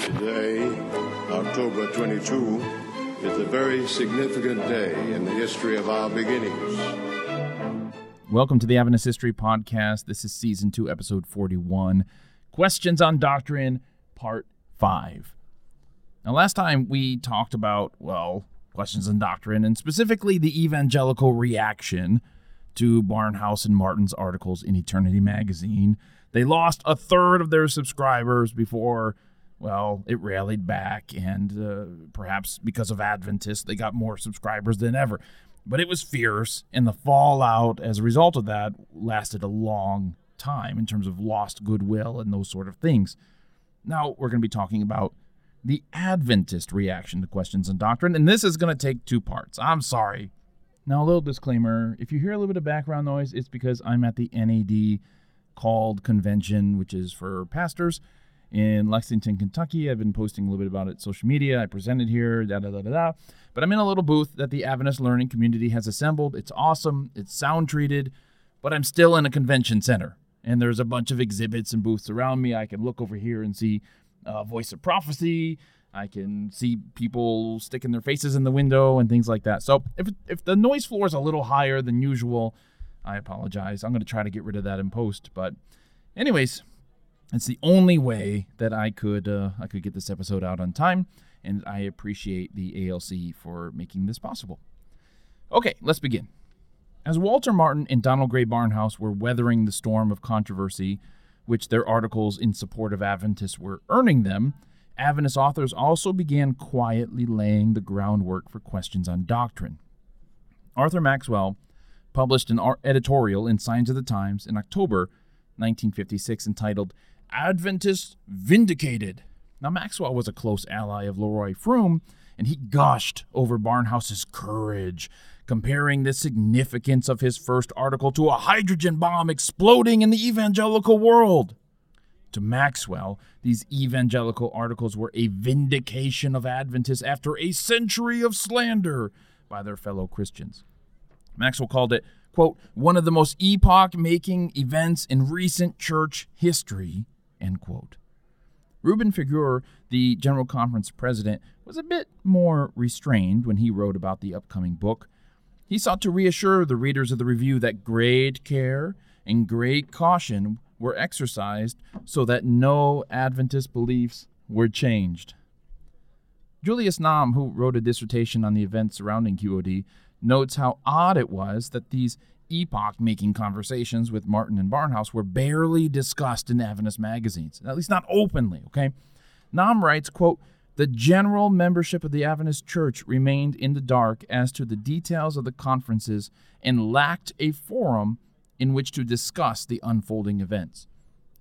Today, October 22, is a very significant day in the history of our beginnings. Welcome to the Adventist History Podcast. This is Season 2, Episode 41 Questions on Doctrine, Part 5. Now, last time we talked about, well, questions on doctrine, and specifically the evangelical reaction to Barnhouse and Martin's articles in Eternity Magazine. They lost a third of their subscribers before, well, it rallied back, and uh, perhaps because of Adventists, they got more subscribers than ever. But it was fierce, and the fallout as a result of that lasted a long time in terms of lost goodwill and those sort of things. Now we're going to be talking about the Adventist reaction to questions and doctrine, and this is going to take two parts. I'm sorry. Now, a little disclaimer if you hear a little bit of background noise, it's because I'm at the NAD called convention, which is for pastors in Lexington, Kentucky. I've been posting a little bit about it social media. I presented here, da da da da da. But I'm in a little booth that the Adventist learning community has assembled. It's awesome, it's sound treated, but I'm still in a convention center. And there's a bunch of exhibits and booths around me. I can look over here and see uh, Voice of Prophecy. I can see people sticking their faces in the window and things like that. So if if the noise floor is a little higher than usual, I apologize. I'm going to try to get rid of that in post. But, anyways, it's the only way that I could uh, I could get this episode out on time, and I appreciate the ALC for making this possible. Okay, let's begin. As Walter Martin and Donald Grey Barnhouse were weathering the storm of controversy which their articles in support of Adventists were earning them, Adventist authors also began quietly laying the groundwork for questions on doctrine. Arthur Maxwell published an editorial in Signs of the Times in October 1956 entitled Adventists Vindicated. Now, Maxwell was a close ally of Leroy Froom, and he gushed over Barnhouse's courage comparing the significance of his first article to a hydrogen bomb exploding in the evangelical world. To Maxwell, these evangelical articles were a vindication of Adventists after a century of slander by their fellow Christians. Maxwell called it, quote, one of the most epoch making events in recent church history, end quote. Reuben Figuhr, the General Conference president, was a bit more restrained when he wrote about the upcoming book, he sought to reassure the readers of the review that great care and great caution were exercised so that no Adventist beliefs were changed. Julius Nam, who wrote a dissertation on the events surrounding QOD, notes how odd it was that these epoch making conversations with Martin and Barnhouse were barely discussed in Adventist magazines, at least not openly, okay? Nam writes, quote, the general membership of the Adventist Church remained in the dark as to the details of the conferences and lacked a forum in which to discuss the unfolding events.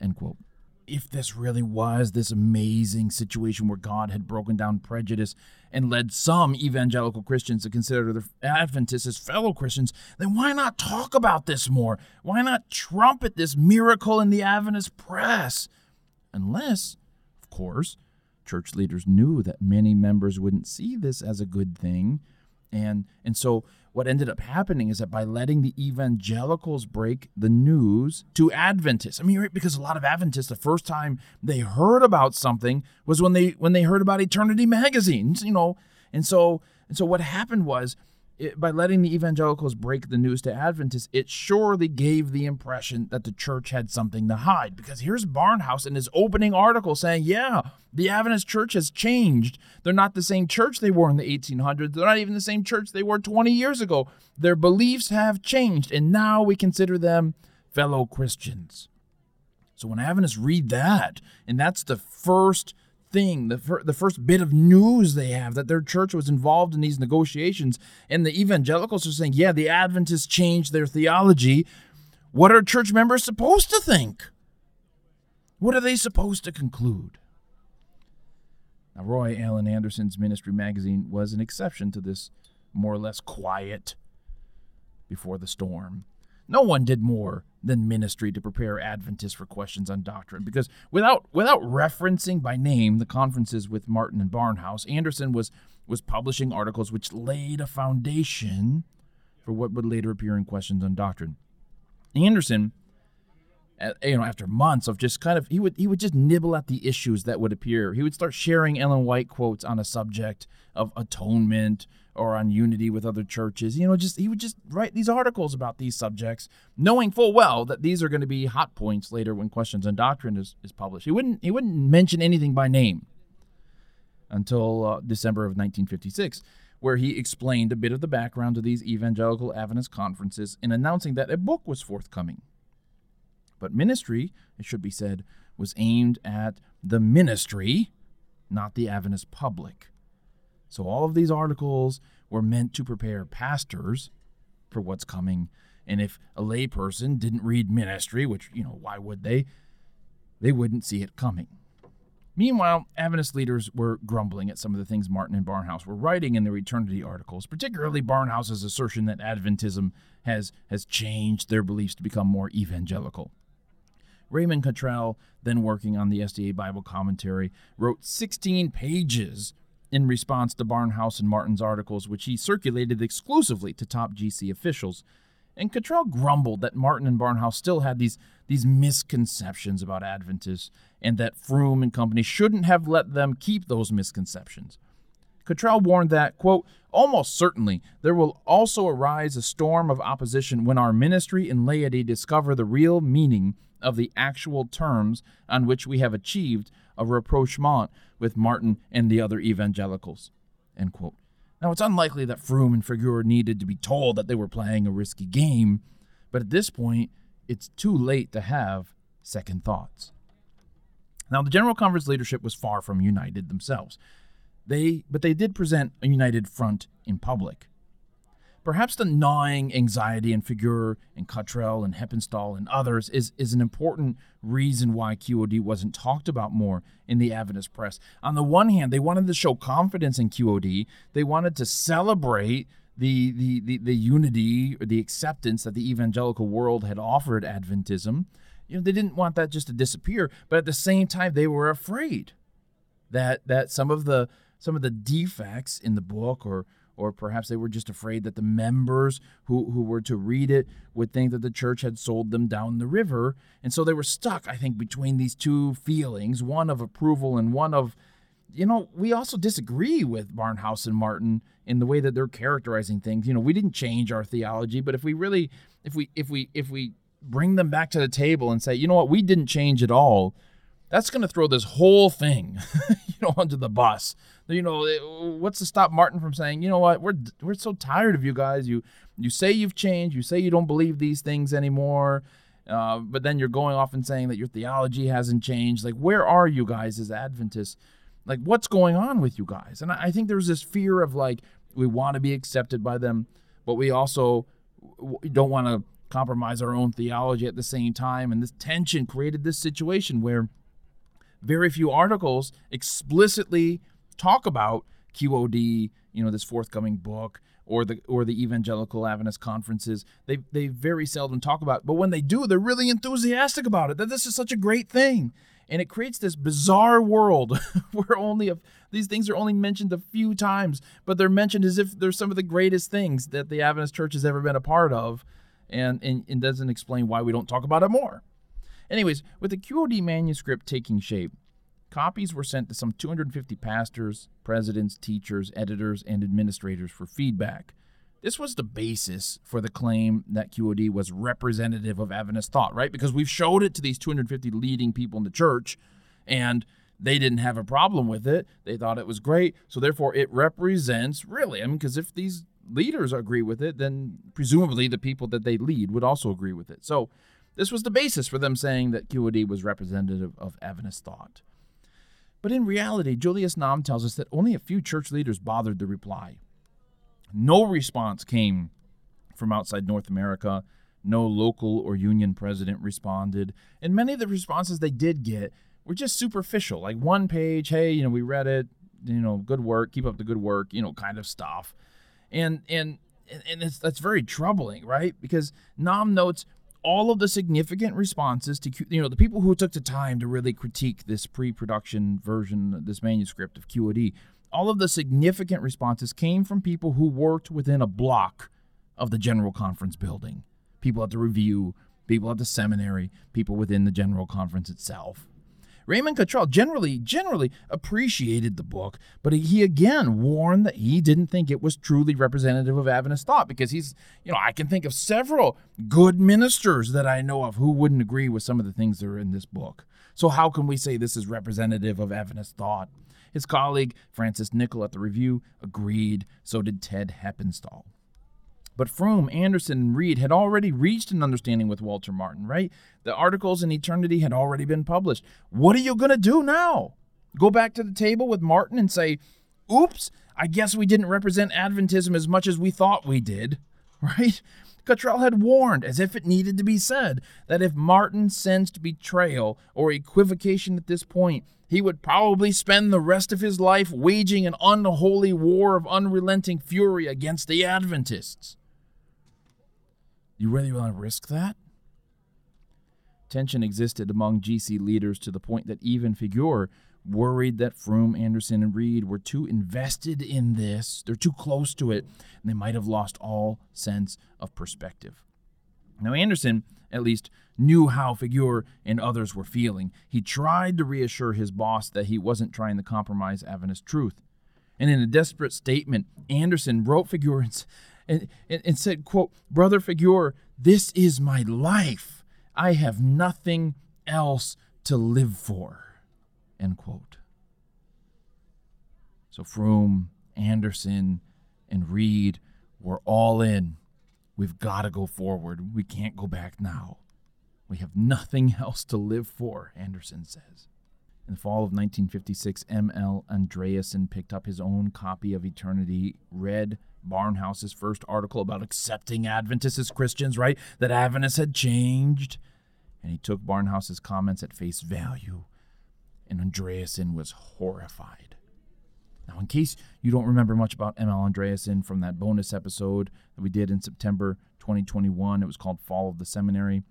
End quote. If this really was this amazing situation where God had broken down prejudice and led some evangelical Christians to consider the Adventists as fellow Christians, then why not talk about this more? Why not trumpet this miracle in the Adventist press? Unless, of course, church leaders knew that many members wouldn't see this as a good thing. And, and so what ended up happening is that by letting the evangelicals break the news to Adventists, I mean, right, because a lot of Adventists, the first time they heard about something was when they when they heard about Eternity magazines, you know, and so and so what happened was it, by letting the evangelicals break the news to Adventists, it surely gave the impression that the church had something to hide. Because here's Barnhouse in his opening article saying, Yeah, the Adventist church has changed. They're not the same church they were in the 1800s. They're not even the same church they were 20 years ago. Their beliefs have changed, and now we consider them fellow Christians. So when Adventists read that, and that's the first thing, the, fir- the first bit of news they have that their church was involved in these negotiations. And the evangelicals are saying, yeah, the Adventists changed their theology. What are church members supposed to think? What are they supposed to conclude? Now, Roy Allan Anderson's ministry magazine was an exception to this more or less quiet before the storm. No one did more than ministry to prepare Adventists for questions on doctrine because without without referencing by name the conferences with Martin and Barnhouse, Anderson was was publishing articles which laid a foundation for what would later appear in questions on doctrine. Anderson you know, after months of just kind of he would he would just nibble at the issues that would appear. He would start sharing Ellen White quotes on a subject of atonement or on unity with other churches. You know, just he would just write these articles about these subjects, knowing full well that these are going to be hot points later when Questions on Doctrine is, is published. He wouldn't he wouldn't mention anything by name until uh, December of 1956 where he explained a bit of the background to these evangelical Adventist conferences in announcing that a book was forthcoming. But ministry, it should be said, was aimed at the ministry, not the Adventist public. So all of these articles were meant to prepare pastors for what's coming. And if a layperson didn't read ministry, which, you know, why would they? They wouldn't see it coming. Meanwhile, Adventist leaders were grumbling at some of the things Martin and Barnhouse were writing in their eternity articles, particularly Barnhouse's assertion that Adventism has, has changed their beliefs to become more evangelical. Raymond Cottrell, then working on the SDA Bible commentary, wrote 16 pages in response to Barnhouse and Martin's articles, which he circulated exclusively to top GC officials. And Cottrell grumbled that Martin and Barnhouse still had these, these misconceptions about Adventists and that Froom and company shouldn't have let them keep those misconceptions. Cottrell warned that, quote, almost certainly there will also arise a storm of opposition when our ministry and laity discover the real meaning of the actual terms on which we have achieved a rapprochement with Martin and the other evangelicals. Now, it's unlikely that Froom and Figueroa needed to be told that they were playing a risky game, but at this point, it's too late to have second thoughts. Now, the General Conference leadership was far from united themselves. They, but they did present a united front in public. Perhaps the gnawing anxiety in Figueroa and Cottrell and Heppenstall and others is, is an important reason why QOD wasn't talked about more in the Adventist press. On the one hand, they wanted to show confidence in QOD, they wanted to celebrate the, the, the, the unity or the acceptance that the evangelical world had offered Adventism. You know, they didn't want that just to disappear, but at the same time, they were afraid that that some of the some of the defects in the book or or perhaps they were just afraid that the members who, who were to read it would think that the church had sold them down the river. And so they were stuck, I think, between these two feelings one of approval and one of, you know, we also disagree with Barnhouse and Martin in the way that they're characterizing things. You know, we didn't change our theology, but if we really, if we, if we, if we bring them back to the table and say, you know what, we didn't change at all, that's going to throw this whole thing, you know, under the bus. You know, what's to stop Martin from saying, you know what, we're we're so tired of you guys. You you say you've changed, you say you don't believe these things anymore, uh, but then you're going off and saying that your theology hasn't changed. Like, where are you guys as Adventists? Like, what's going on with you guys? And I think there's this fear of like we want to be accepted by them, but we also don't want to compromise our own theology at the same time. And this tension created this situation where very few articles explicitly talk about QOD, you know, this forthcoming book or the or the evangelical Adventist conferences. They they very seldom talk about, it. but when they do, they're really enthusiastic about it. That this is such a great thing, and it creates this bizarre world where only a, these things are only mentioned a few times, but they're mentioned as if they're some of the greatest things that the Adventist Church has ever been a part of, and and, and doesn't explain why we don't talk about it more. Anyways, with the QOD manuscript taking shape, copies were sent to some 250 pastors, presidents, teachers, editors, and administrators for feedback. This was the basis for the claim that QOD was representative of Adventist thought, right? Because we've showed it to these 250 leading people in the church, and they didn't have a problem with it. They thought it was great. So therefore, it represents really, I mean, because if these leaders agree with it, then presumably the people that they lead would also agree with it. So this was the basis for them saying that QOD was representative of Adventist thought. But in reality, Julius Nam tells us that only a few church leaders bothered to reply. No response came from outside North America. No local or union president responded. And many of the responses they did get were just superficial, like one page, hey, you know, we read it, you know, good work, keep up the good work, you know, kind of stuff. And and and that's very troubling, right? Because Nam notes all of the significant responses to you know the people who took the time to really critique this pre-production version this manuscript of QOD all of the significant responses came from people who worked within a block of the general conference building people at the review people at the seminary, people within the General Conference itself. Raymond Cottrell generally, generally appreciated the book, but he again warned that he didn't think it was truly representative of Adventist thought because he's, you know, I can think of several good ministers that I know of who wouldn't agree with some of the things that are in this book. So how can we say this is representative of Adventist thought? His colleague, Francis Nichol at the review, agreed. So did Ted Heppenstall. But Froom, Anderson, and Read had already reached an understanding with Walter Martin, right? The articles in Eternity had already been published. What are you going to do now? Go back to the table with Martin and say, oops, I guess we didn't represent Adventism as much as we thought we did, right? Cottrell had warned, as if it needed to be said, that if Martin sensed betrayal or equivocation at this point, he would probably spend the rest of his life waging an unholy war of unrelenting fury against the Adventists. You really want to risk that? Tension existed among GC leaders to the point that even Figuhr worried that Froom, Anderson, and Read were too invested in this, they're too close to it, and they might have lost all sense of perspective. Now, Anderson, at least, knew how Figuhr and others were feeling. He tried to reassure his boss that he wasn't trying to compromise Adventist truth. And in a desperate statement, Anderson wrote Figuhr and, and, and said, quote, Brother Figuhr, this is my life. I have nothing else to live for. End quote. So Froom, Anderson, and Read were all in. We've got to go forward. We can't go back now. We have nothing else to live for, Anderson says. In the fall of 1956, M.L. Andreasen picked up his own copy of Eternity, read Barnhouse's first article about accepting Adventists as Christians, right? That Adventists had changed. And he took Barnhouse's comments at face value. And Andreasen was horrified. Now, in case you don't remember much about M.L. Andreasen from that bonus episode that we did in September 2021, it was called Fall of the Seminary.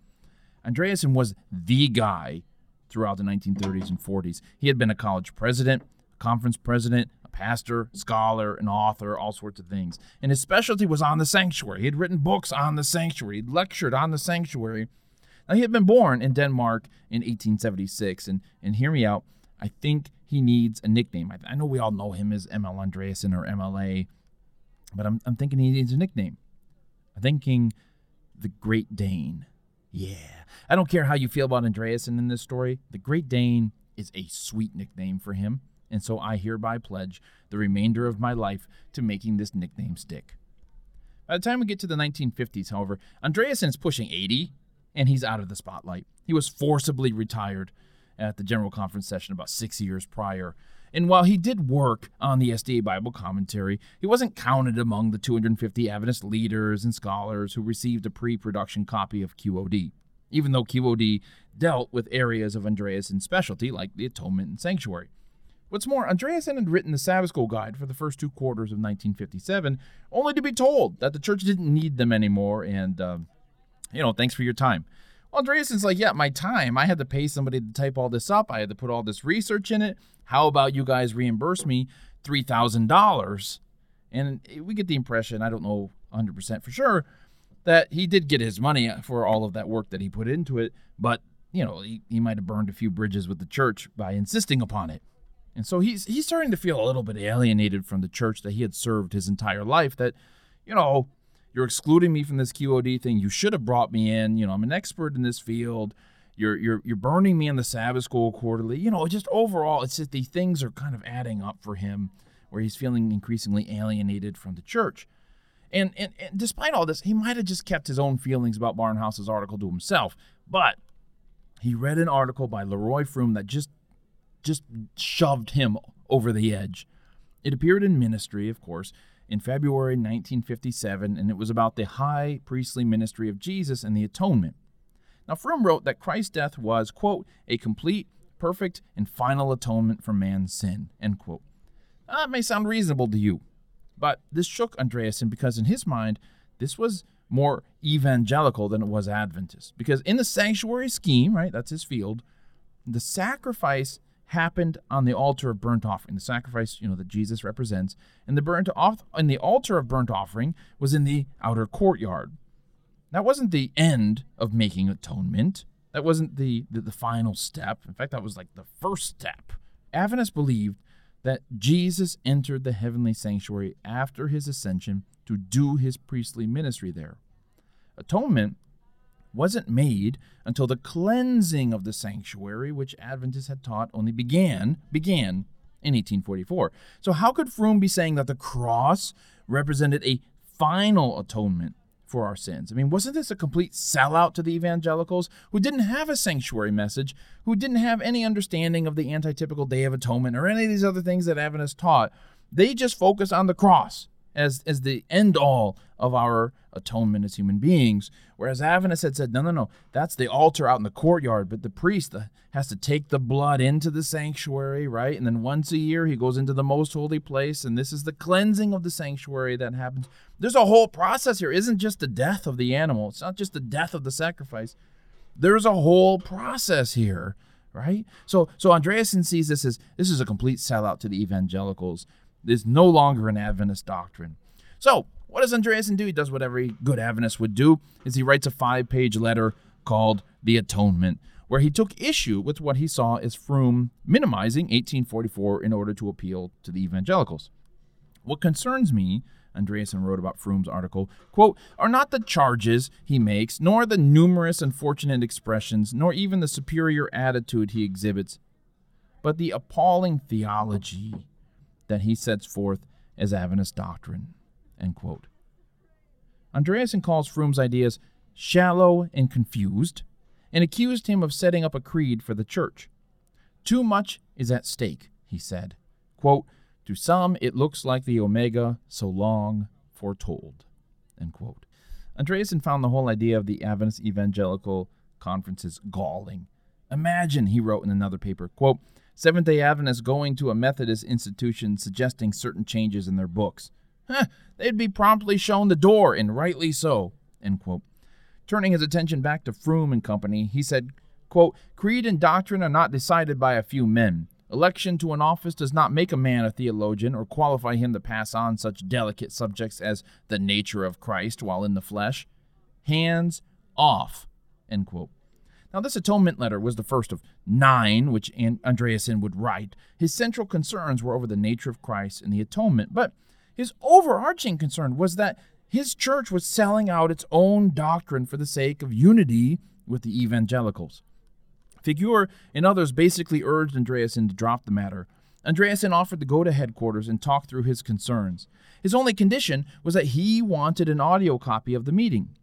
Andreasen was the guy throughout the 1930s and 40s. He had been a college president, conference president, pastor, scholar, an author, all sorts of things. And his specialty was on the sanctuary. He had written books on the sanctuary, he'd lectured on the sanctuary. Now, he had been born in Denmark in 1876, and, and hear me out, I think he needs a nickname. I, I know we all know him as ML Andreasen or MLA, but I'm, I'm thinking he needs a nickname. I'm thinking the Great Dane. Yeah. I don't care how you feel about Andreasen in this story. The Great Dane is a sweet nickname for him and so I hereby pledge the remainder of my life to making this nickname stick. By the time we get to the 1950s, however, Andreasen is pushing 80 and he's out of the spotlight. He was forcibly retired at the General Conference session about six years prior. And while he did work on the SDA Bible commentary, he wasn't counted among the 250 Adventist leaders and scholars who received a pre production copy of QOD, even though QOD dealt with areas of Andreasen's specialty like the atonement and sanctuary. What's more, Andreasen had written the Sabbath School Guide for the first two quarters of 1957, only to be told that the church didn't need them anymore, and, uh, you know, thanks for your time. Well, Andreasen's like, yeah, my time. I had to pay somebody to type all this up. I had to put all this research in it. How about you guys reimburse me $3,000? And we get the impression, I don't know 100% for sure, that he did get his money for all of that work that he put into it, but, you know, he, he might have burned a few bridges with the church by insisting upon it. And so he's he's starting to feel a little bit alienated from the church that he had served his entire life. That, you know, you're excluding me from this QOD thing. You should have brought me in. You know, I'm an expert in this field. You're you're you're burning me in the Sabbath School quarterly. You know, just overall, it's just the things are kind of adding up for him, where he's feeling increasingly alienated from the church. And, and, and despite all this, he might have just kept his own feelings about Barnhouse's article to himself. But he read an article by Leroy Froom that just just shoved him over the edge. It appeared in Ministry, of course, in February 1957, and it was about the high priestly ministry of Jesus and the atonement. Now, Froom wrote that Christ's death was, quote, a complete, perfect, and final atonement for man's sin, end quote. That may sound reasonable to you, but this shook Andreasen because, in his mind, this was more evangelical than it was Adventist. Because in the sanctuary scheme, right, that's his field, the sacrifice happened on the altar of burnt offering, the sacrifice you know that Jesus represents, and the burnt off and the altar of burnt offering was in the outer courtyard. That wasn't the end of making atonement. That wasn't the, the, the final step. In fact, that was like the first step. Adventists believed that Jesus entered the heavenly sanctuary after his ascension to do his priestly ministry there. Atonement wasn't made until the cleansing of the sanctuary, which Adventists had taught only began began in 1844. So how could Froom be saying that the cross represented a final atonement for our sins. I mean, wasn't this a complete sellout to the evangelicals who didn't have a sanctuary message, who didn't have any understanding of the antitypical Day of Atonement or any of these other things that Adventists taught? They just focused on the cross as, as the end all of our atonement as human beings. Whereas Adventists had said, no, no, no, that's the altar out in the courtyard, but the priest uh, has to take the blood into the sanctuary, right? And then once a year he goes into the most holy place, and this is the cleansing of the sanctuary that happens. There's a whole process here. It isn't just the death of the animal, it's not just the death of the sacrifice. There's a whole process here right? So so Andreasen sees this as this is a complete sellout to the evangelicals. It's no longer an Adventist doctrine. So what does Andreasen do? He does what every good Adventist would do, is he writes a five-page letter called The Atonement, where he took issue with what he saw as Froom minimizing 1844 in order to appeal to the evangelicals. What concerns me, Andreasen wrote about Froom's article, quote, are not the charges he makes, nor the numerous unfortunate expressions, nor even the superior attitude he exhibits, but the appalling theology that he sets forth as Adventist doctrine. End quote. Andreasen calls Froom's ideas shallow and confused, and accused him of setting up a creed for the church. Too much is at stake, he said. Quote, to some it looks like the Omega so long foretold. End quote. Andreasen found the whole idea of the Adventist Evangelical Conferences galling. Imagine, he wrote in another paper, quote, Seventh day Adventists going to a Methodist institution suggesting certain changes in their books. Huh, they'd be promptly shown the door, and rightly so. Turning his attention back to Froom and company, he said, quote, Creed and doctrine are not decided by a few men. Election to an office does not make a man a theologian or qualify him to pass on such delicate subjects as the nature of Christ while in the flesh. Hands off. End quote. Now, this atonement letter was the first of nine which Andreasen would write. His central concerns were over the nature of Christ and the atonement, but his overarching concern was that his church was selling out its own doctrine for the sake of unity with the evangelicals. Figuhr and others basically urged Andreasen to drop the matter. Andreasen offered to go to headquarters and talk through his concerns. His only condition was that he wanted an audio copy of the meeting.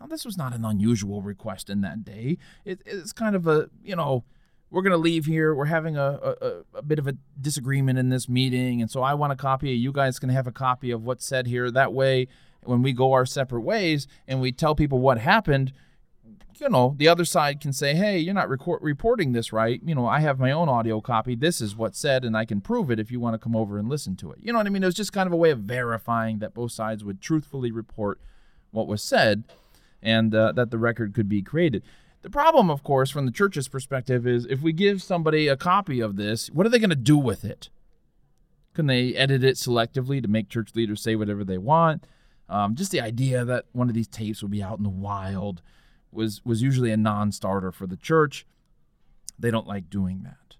Now, this was not an unusual request in that day. It, it's kind of a, you know, we're going to leave here. We're having a, a, a, bit of a disagreement in this meeting. And so I want a copy. You guys can have a copy of what's said here. That way, when we go our separate ways and we tell people what happened, you know, the other side can say, hey, you're not record- reporting this right. You know, I have my own audio copy. This is what's said, and I can prove it if you want to come over and listen to it. You know what I mean? It was just kind of a way of verifying that both sides would truthfully report what was said and uh, that the record could be created. The problem, of course, from the church's perspective, is if we give somebody a copy of this, what are they going to do with it? Can they edit it selectively to make church leaders say whatever they want? Um, just the idea that one of these tapes would be out in the wild was was usually a non-starter for the church. They don't like doing that.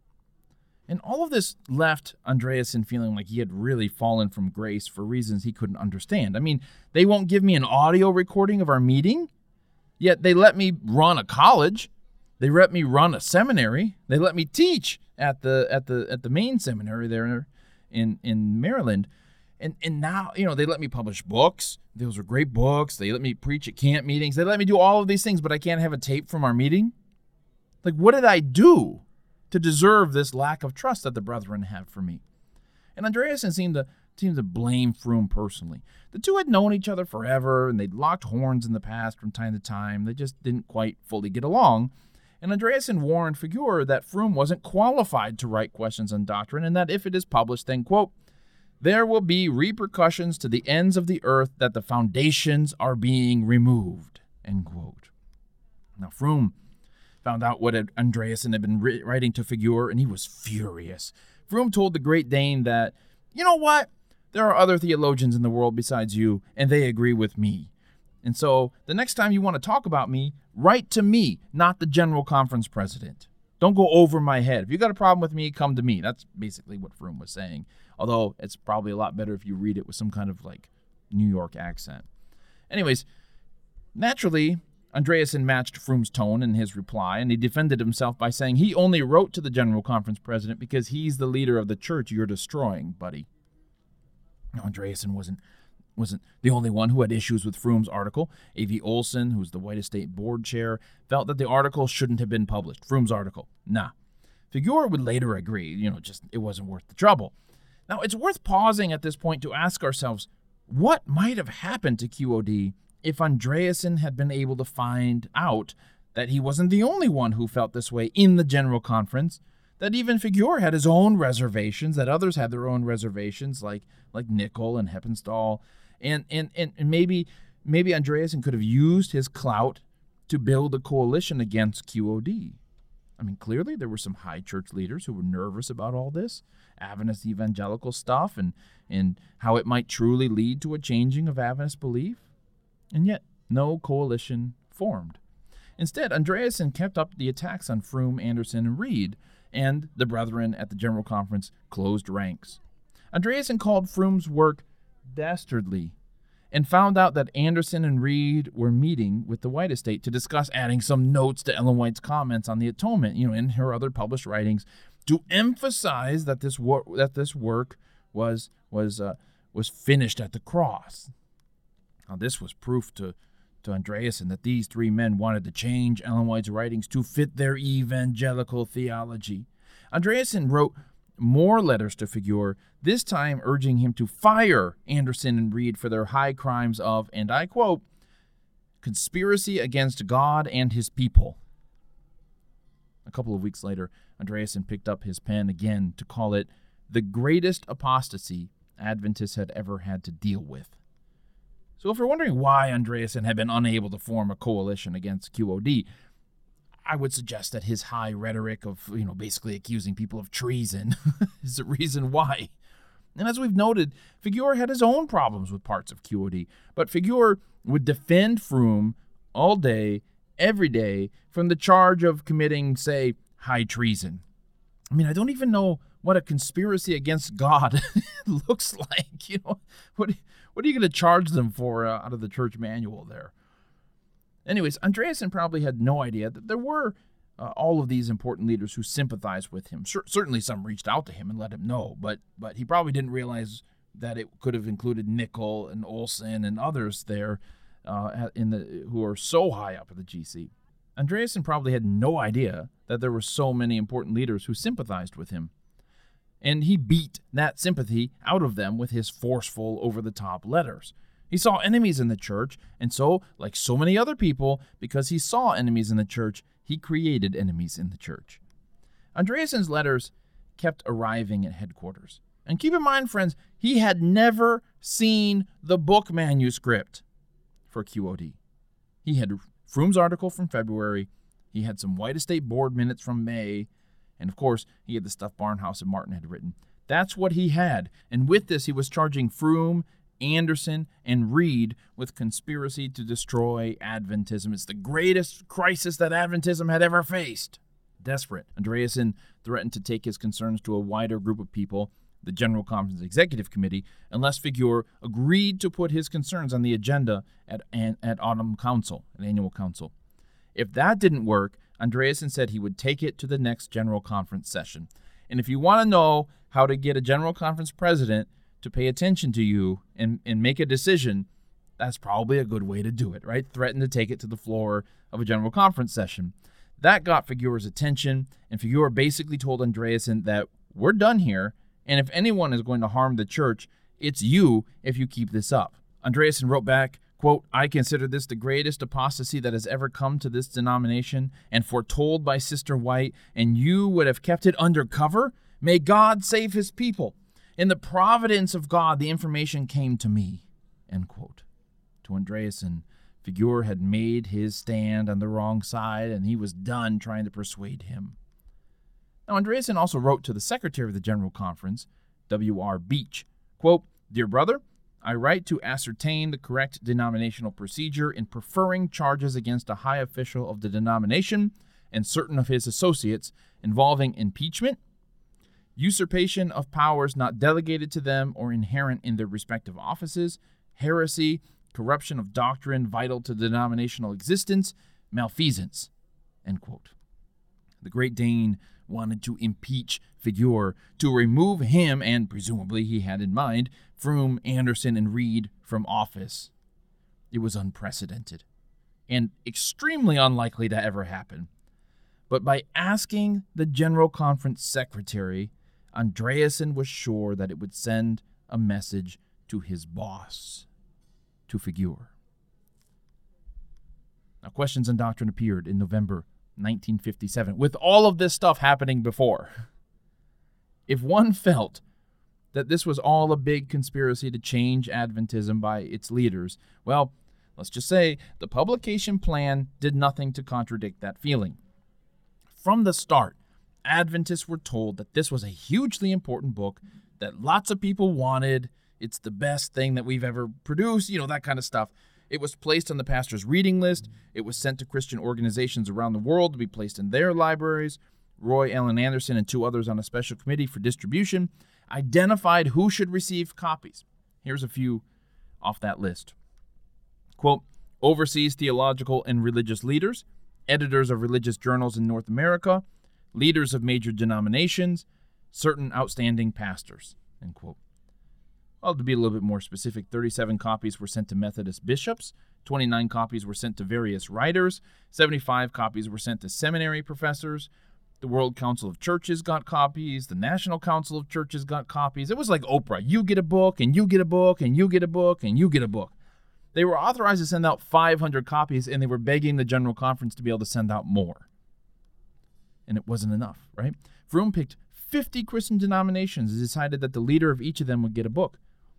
And all of this left Andreasen feeling like he had really fallen from grace for reasons he couldn't understand. I mean, they won't give me an audio recording of our meeting. Yet they let me run a college. They let me run a seminary. They let me teach at the at the at the main seminary there in in Maryland. And and now, you know, they let me publish books. Those are great books. They let me preach at camp meetings. They let me do all of these things, but I can't have a tape from our meeting. Like what did I do to deserve this lack of trust that the brethren have for me? And Andreasen seemed to seemed to blame Froom personally. The two had known each other forever, and they'd locked horns in the past from time to time. They just didn't quite fully get along. And Andreasen warned Figuhr that Froom wasn't qualified to write questions on doctrine, and that if it is published, then, quote, there will be repercussions to the ends of the earth that the foundations are being removed, end quote. Now, Froom found out what Andreasen had been writing to Figuhr, and he was furious. Froom told the Great Dane that, you know what? There are other theologians in the world besides you, and they agree with me. And so the next time you want to talk about me, write to me, not the General Conference president. Don't go over my head. If you got a problem with me, come to me. That's basically what Froom was saying. Although it's probably a lot better if you read it with some kind of like New York accent. Anyways, naturally, Andreasen matched Froom's tone in his reply, and he defended himself by saying he only wrote to the General Conference president because he's the leader of the church you're destroying, buddy. Andreasen wasn't wasn't the only one who had issues with Froom's article. A.V. Olson, who was the White Estate board chair, felt that the article shouldn't have been published. Froom's article, nah. Figueroa would later agree, you know, just it wasn't worth the trouble. Now, it's worth pausing at this point to ask ourselves what might have happened to QOD if Andreasen had been able to find out that he wasn't the only one who felt this way in the General Conference, that even Figueroa had his own reservations, that others had their own reservations, like like Nichol and Heppenstall, and and and, and maybe maybe Andreasen could have used his clout to build a coalition against QOD. I mean, clearly there were some high church leaders who were nervous about all this, Adventist evangelical stuff, and and how it might truly lead to a changing of Adventist belief. And yet, no coalition formed. Instead, Andreasen kept up the attacks on Froom, Anderson, and Read, and the brethren at the General Conference closed ranks. Andreasen called Froom's work dastardly and found out that Anderson and Read were meeting with the White Estate to discuss adding some notes to Ellen White's comments on the atonement, you know, in her other published writings, to emphasize that this wor- that this work was was uh, was finished at the cross. Now, this was proof to to Andreasen that these three men wanted to change Ellen White's writings to fit their evangelical theology. Andreasen wrote more letters to Figueroa, this time urging him to fire Anderson and Read for their high crimes of, and I quote, conspiracy against God and his people. A couple of weeks later, Andreasen picked up his pen again to call it the greatest apostasy Adventists had ever had to deal with. So, if you're wondering why Andreasen had been unable to form a coalition against QOD, I would suggest that his high rhetoric of, you know, basically accusing people of treason is the reason why. And as we've noted, Figueroa had his own problems with parts of QOD, but Figueroa would defend Froom all day, every day, from the charge of committing, say, high treason. I mean, I don't even know what a conspiracy against God looks like. You know, what what are you going to charge them for uh, out of the church manual there? Anyways, Andreasen probably had no idea that there were uh, all of these important leaders who sympathized with him. certainly, some reached out to him and let him know, but but he probably didn't realize that it could have included Nichol and Olson and others there uh, in the who are so high up at the GC. Andreasen probably had no idea that there were so many important leaders who sympathized with him. And he beat that sympathy out of them with his forceful, over the top letters. He saw enemies in the church, and so, like so many other people, because he saw enemies in the church, he created enemies in the church. Andreasen's letters kept arriving at headquarters. And keep in mind, friends, he had never seen the book manuscript for QOD. He had Froom's article from February, he had some White Estate board minutes from May, and of course, he had the stuff Barnhouse and Martin had written. That's what he had. And with this, he was charging Froom Anderson, and Read with conspiracy to destroy Adventism. It's the greatest crisis that Adventism had ever faced. Desperate, Andreasen threatened to take his concerns to a wider group of people, the General Conference Executive Committee, unless Figueroa agreed to put his concerns on the agenda at, at Autumn Council, an annual council. If that didn't work, Andreasen said he would take it to the next General Conference session. And if you want to know how to get a General Conference president to pay attention to you and, and make a decision, that's probably a good way to do it, right? Threaten to take it to the floor of a general conference session. That got Figueroa's attention, and Figueroa basically told Andreasen that we're done here, and if anyone is going to harm the church, it's you if you keep this up. Andreasen wrote back, quote, I consider this the greatest apostasy that has ever come to this denomination and foretold by Sister White, and you would have kept it under cover? May God save his people. In the providence of God, the information came to me. End quote. To Andreasen, Figueroa had made his stand on the wrong side, and he was done trying to persuade him. Now, Andreasen also wrote to the secretary of the General Conference, W.R. Beach, quote, Dear brother, I write to ascertain the correct denominational procedure in preferring charges against a high official of the denomination and certain of his associates involving impeachment, usurpation of powers not delegated to them or inherent in their respective offices, heresy, corruption of doctrine vital to denominational existence, malfeasance. The great Dane wanted to impeach Figuhr, to remove him, and presumably he had in mind, Froom, Anderson, and Read from office. It was unprecedented and extremely unlikely to ever happen. But by asking the General Conference secretary, Andreasen was sure that it would send a message to his boss, to Figuhr. Now, Questions on Doctrine appeared in November 1957, with all of this stuff happening before. If one felt that this was all a big conspiracy to change Adventism by its leaders, well, let's just say the publication plan did nothing to contradict that feeling. From the start, Adventists were told that this was a hugely important book that lots of people wanted. It's the best thing that we've ever produced, you know, that kind of stuff. It was placed on the pastor's reading list. It was sent to Christian organizations around the world to be placed in their libraries. Roy Allan Anderson and two others on a special committee for distribution identified who should receive copies. Here's a few off that list. Quote, overseas theological and religious leaders, editors of religious journals in North America, leaders of major denominations, certain outstanding pastors, end quote. Well, to be a little bit more specific, 37 copies were sent to Methodist bishops, 29 copies were sent to various writers, 75 copies were sent to seminary professors, the World Council of Churches got copies. The National Council of Churches got copies. It was like Oprah. You get a book, and you get a book, and you get a book, and you get a book. They were authorized to send out 500 copies, and they were begging the General Conference to be able to send out more. And it wasn't enough, right? Froom picked 50 Christian denominations and decided that the leader of each of them would get a book.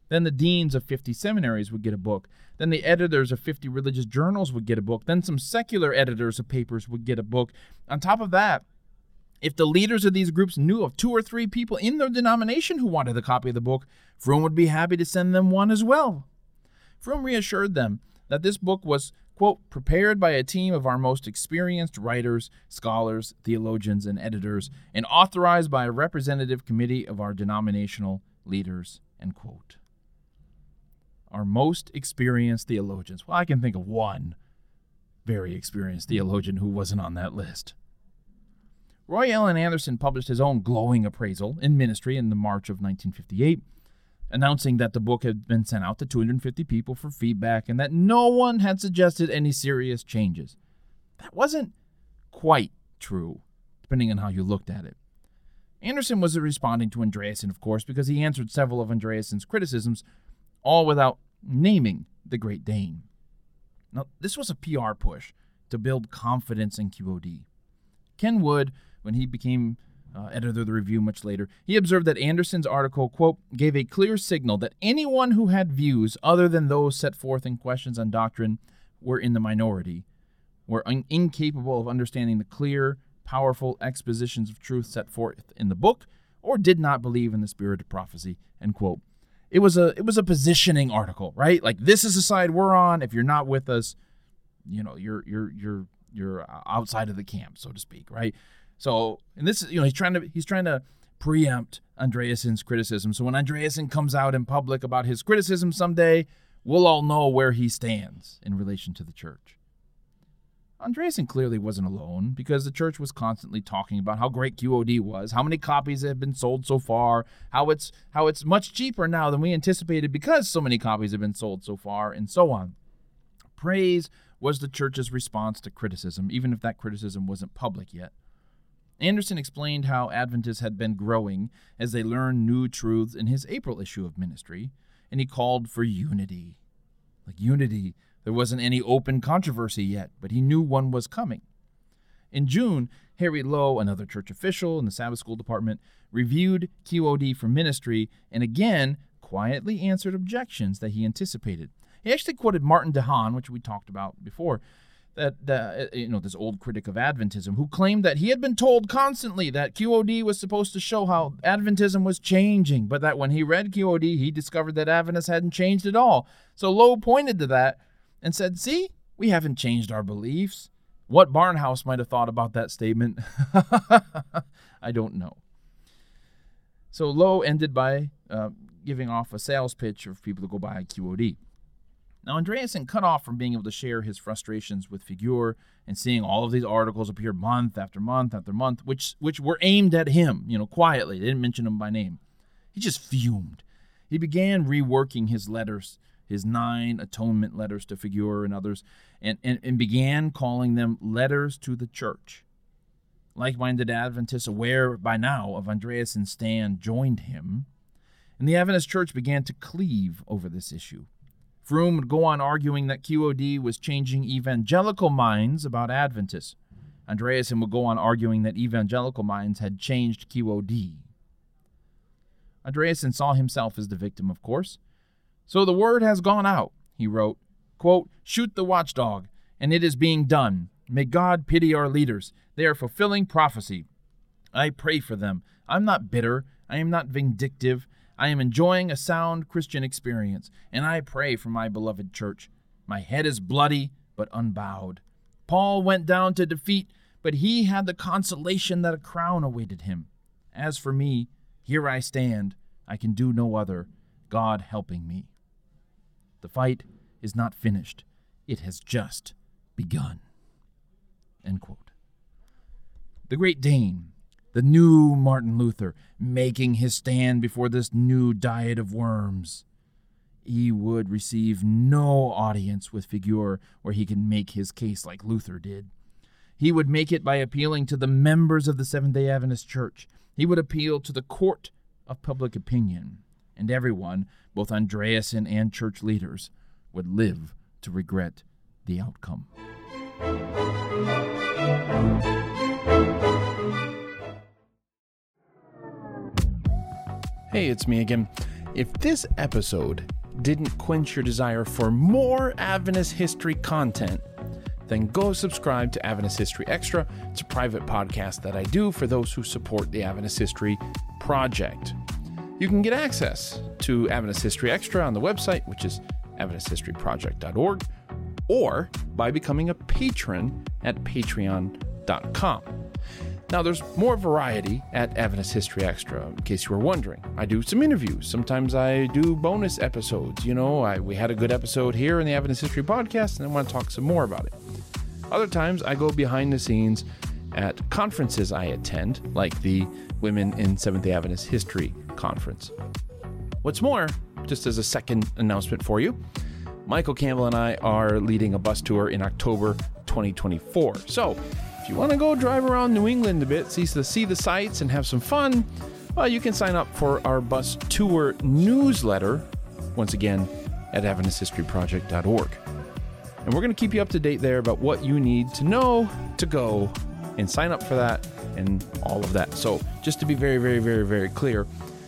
Then the deans of 50 seminaries would get a book. Then the editors of 50 religious journals would get a book. Then some secular editors of papers would get a book. On top of that, if the leaders of these groups knew of two or three people in their denomination who wanted a copy of the book, Froom would be happy to send them one as well. Froom reassured them that this book was, quote, prepared by a team of our most experienced writers, scholars, theologians, and editors, and authorized by a representative committee of our denominational leaders, end quote. Our most experienced theologians. Well, I can think of one very experienced theologian who wasn't on that list. Roy Allan Anderson published his own glowing appraisal in ministry in the March of 1958, announcing that the book had been sent out to 250 people for feedback and that no one had suggested any serious changes. That wasn't quite true, depending on how you looked at it. Anderson was responding to Andreasen, of course, because he answered several of Andreasen's criticisms, all without naming the Great Dane. Now, this was a PR push to build confidence in QOD. Ken Wood when he became uh, editor of the review much later, he observed that Anderson's article, quote, gave a clear signal that anyone who had views other than those set forth in questions on doctrine were in the minority, were un- incapable of understanding the clear, powerful expositions of truth set forth in the book, or did not believe in the spirit of prophecy, end quote. It was a it was a positioning article, right? Like this is the side we're on. If you're not with us, you know, you're you're you're you're outside of the camp, so to speak, right? So, and this is, you know, he's trying to he's trying to preempt Andreasen's criticism. So when Andreasen comes out in public about his criticism someday, we'll all know where he stands in relation to the church. Andreasen clearly wasn't alone because the church was constantly talking about how great QOD was, how many copies have been sold so far, how it's how it's much cheaper now than we anticipated because so many copies have been sold so far, and so on. Praise was the church's response to criticism, even if that criticism wasn't public yet. Anderson explained how Adventists had been growing as they learned new truths in his April issue of ministry, and he called for unity. Like unity, there wasn't any open controversy yet, but he knew one was coming. In June, Harry Lowe, another church official in the Sabbath school department, reviewed QOD for ministry and again quietly answered objections that he anticipated. He actually quoted Martin DeHaan, which we talked about before, that uh, you know this old critic of Adventism who claimed that he had been told constantly that QOD was supposed to show how Adventism was changing, but that when he read QOD, he discovered that Adventists hadn't changed at all. So Lowe pointed to that and said, "See, we haven't changed our beliefs." What Barnhouse might have thought about that statement, I don't know. So Lowe ended by uh, giving off a sales pitch for people to go buy a QOD. Now, Andreasen cut off from being able to share his frustrations with Figuhr and seeing all of these articles appear month after month after month, which which were aimed at him, you know, quietly. They didn't mention him by name. He just fumed. He began reworking his letters, his nine atonement letters to Figuhr and others, and, and, and began calling them letters to the church. Like minded Adventists, aware by now of Andreasen's stand, joined him, and the Adventist church began to cleave over this issue. Froom would go on arguing that QOD was changing evangelical minds about Adventists. Andreasen would go on arguing that evangelical minds had changed QOD. Andreasen saw himself as the victim, of course. So the word has gone out, he wrote. Quote, Shoot the watchdog, and it is being done. May God pity our leaders. They are fulfilling prophecy. I pray for them. I'm not bitter. I am not vindictive. I am enjoying a sound Christian experience, and I pray for my beloved church. My head is bloody, but unbowed. Paul went down to defeat, but he had the consolation that a crown awaited him. As for me, here I stand. I can do no other, God helping me. The fight is not finished, it has just begun. The Great Dane the new Martin Luther, making his stand before this new diet of worms. He would receive no audience with Figuhr where he could make his case like Luther did. He would make it by appealing to the members of the Seventh day Adventist Church. He would appeal to the court of public opinion. And everyone, both Andreasen and church leaders, would live to regret the outcome. Hey, it's me again. If this episode didn't quench your desire for more Adventist history content, then go subscribe to Adventist History Extra. It's a private podcast that I do for those who support the Adventist History Project. You can get access to Adventist History Extra on the website, which is AdventistHistoryProject.org, or by becoming a patron at patreon.com. Now, there's more variety at Adventist History Extra, in case you were wondering. I do some interviews. Sometimes I do bonus episodes. You know, I, we had a good episode here in the Adventist History Podcast, and I want to talk some more about it. Other times, I go behind the scenes at conferences I attend, like the Women in Seventh day Adventist History Conference. What's more, just as a second announcement for you, Michael Campbell and I are leading a bus tour in October 2024. So, if you want to go drive around New England a bit, see the, see the sights, and have some fun, well, you can sign up for our bus tour newsletter, once again, at AdventistHistoryProject.org. And we're going to keep you up to date there about what you need to know to go and sign up for that and all of that. So, just to be very, very, very, very clear,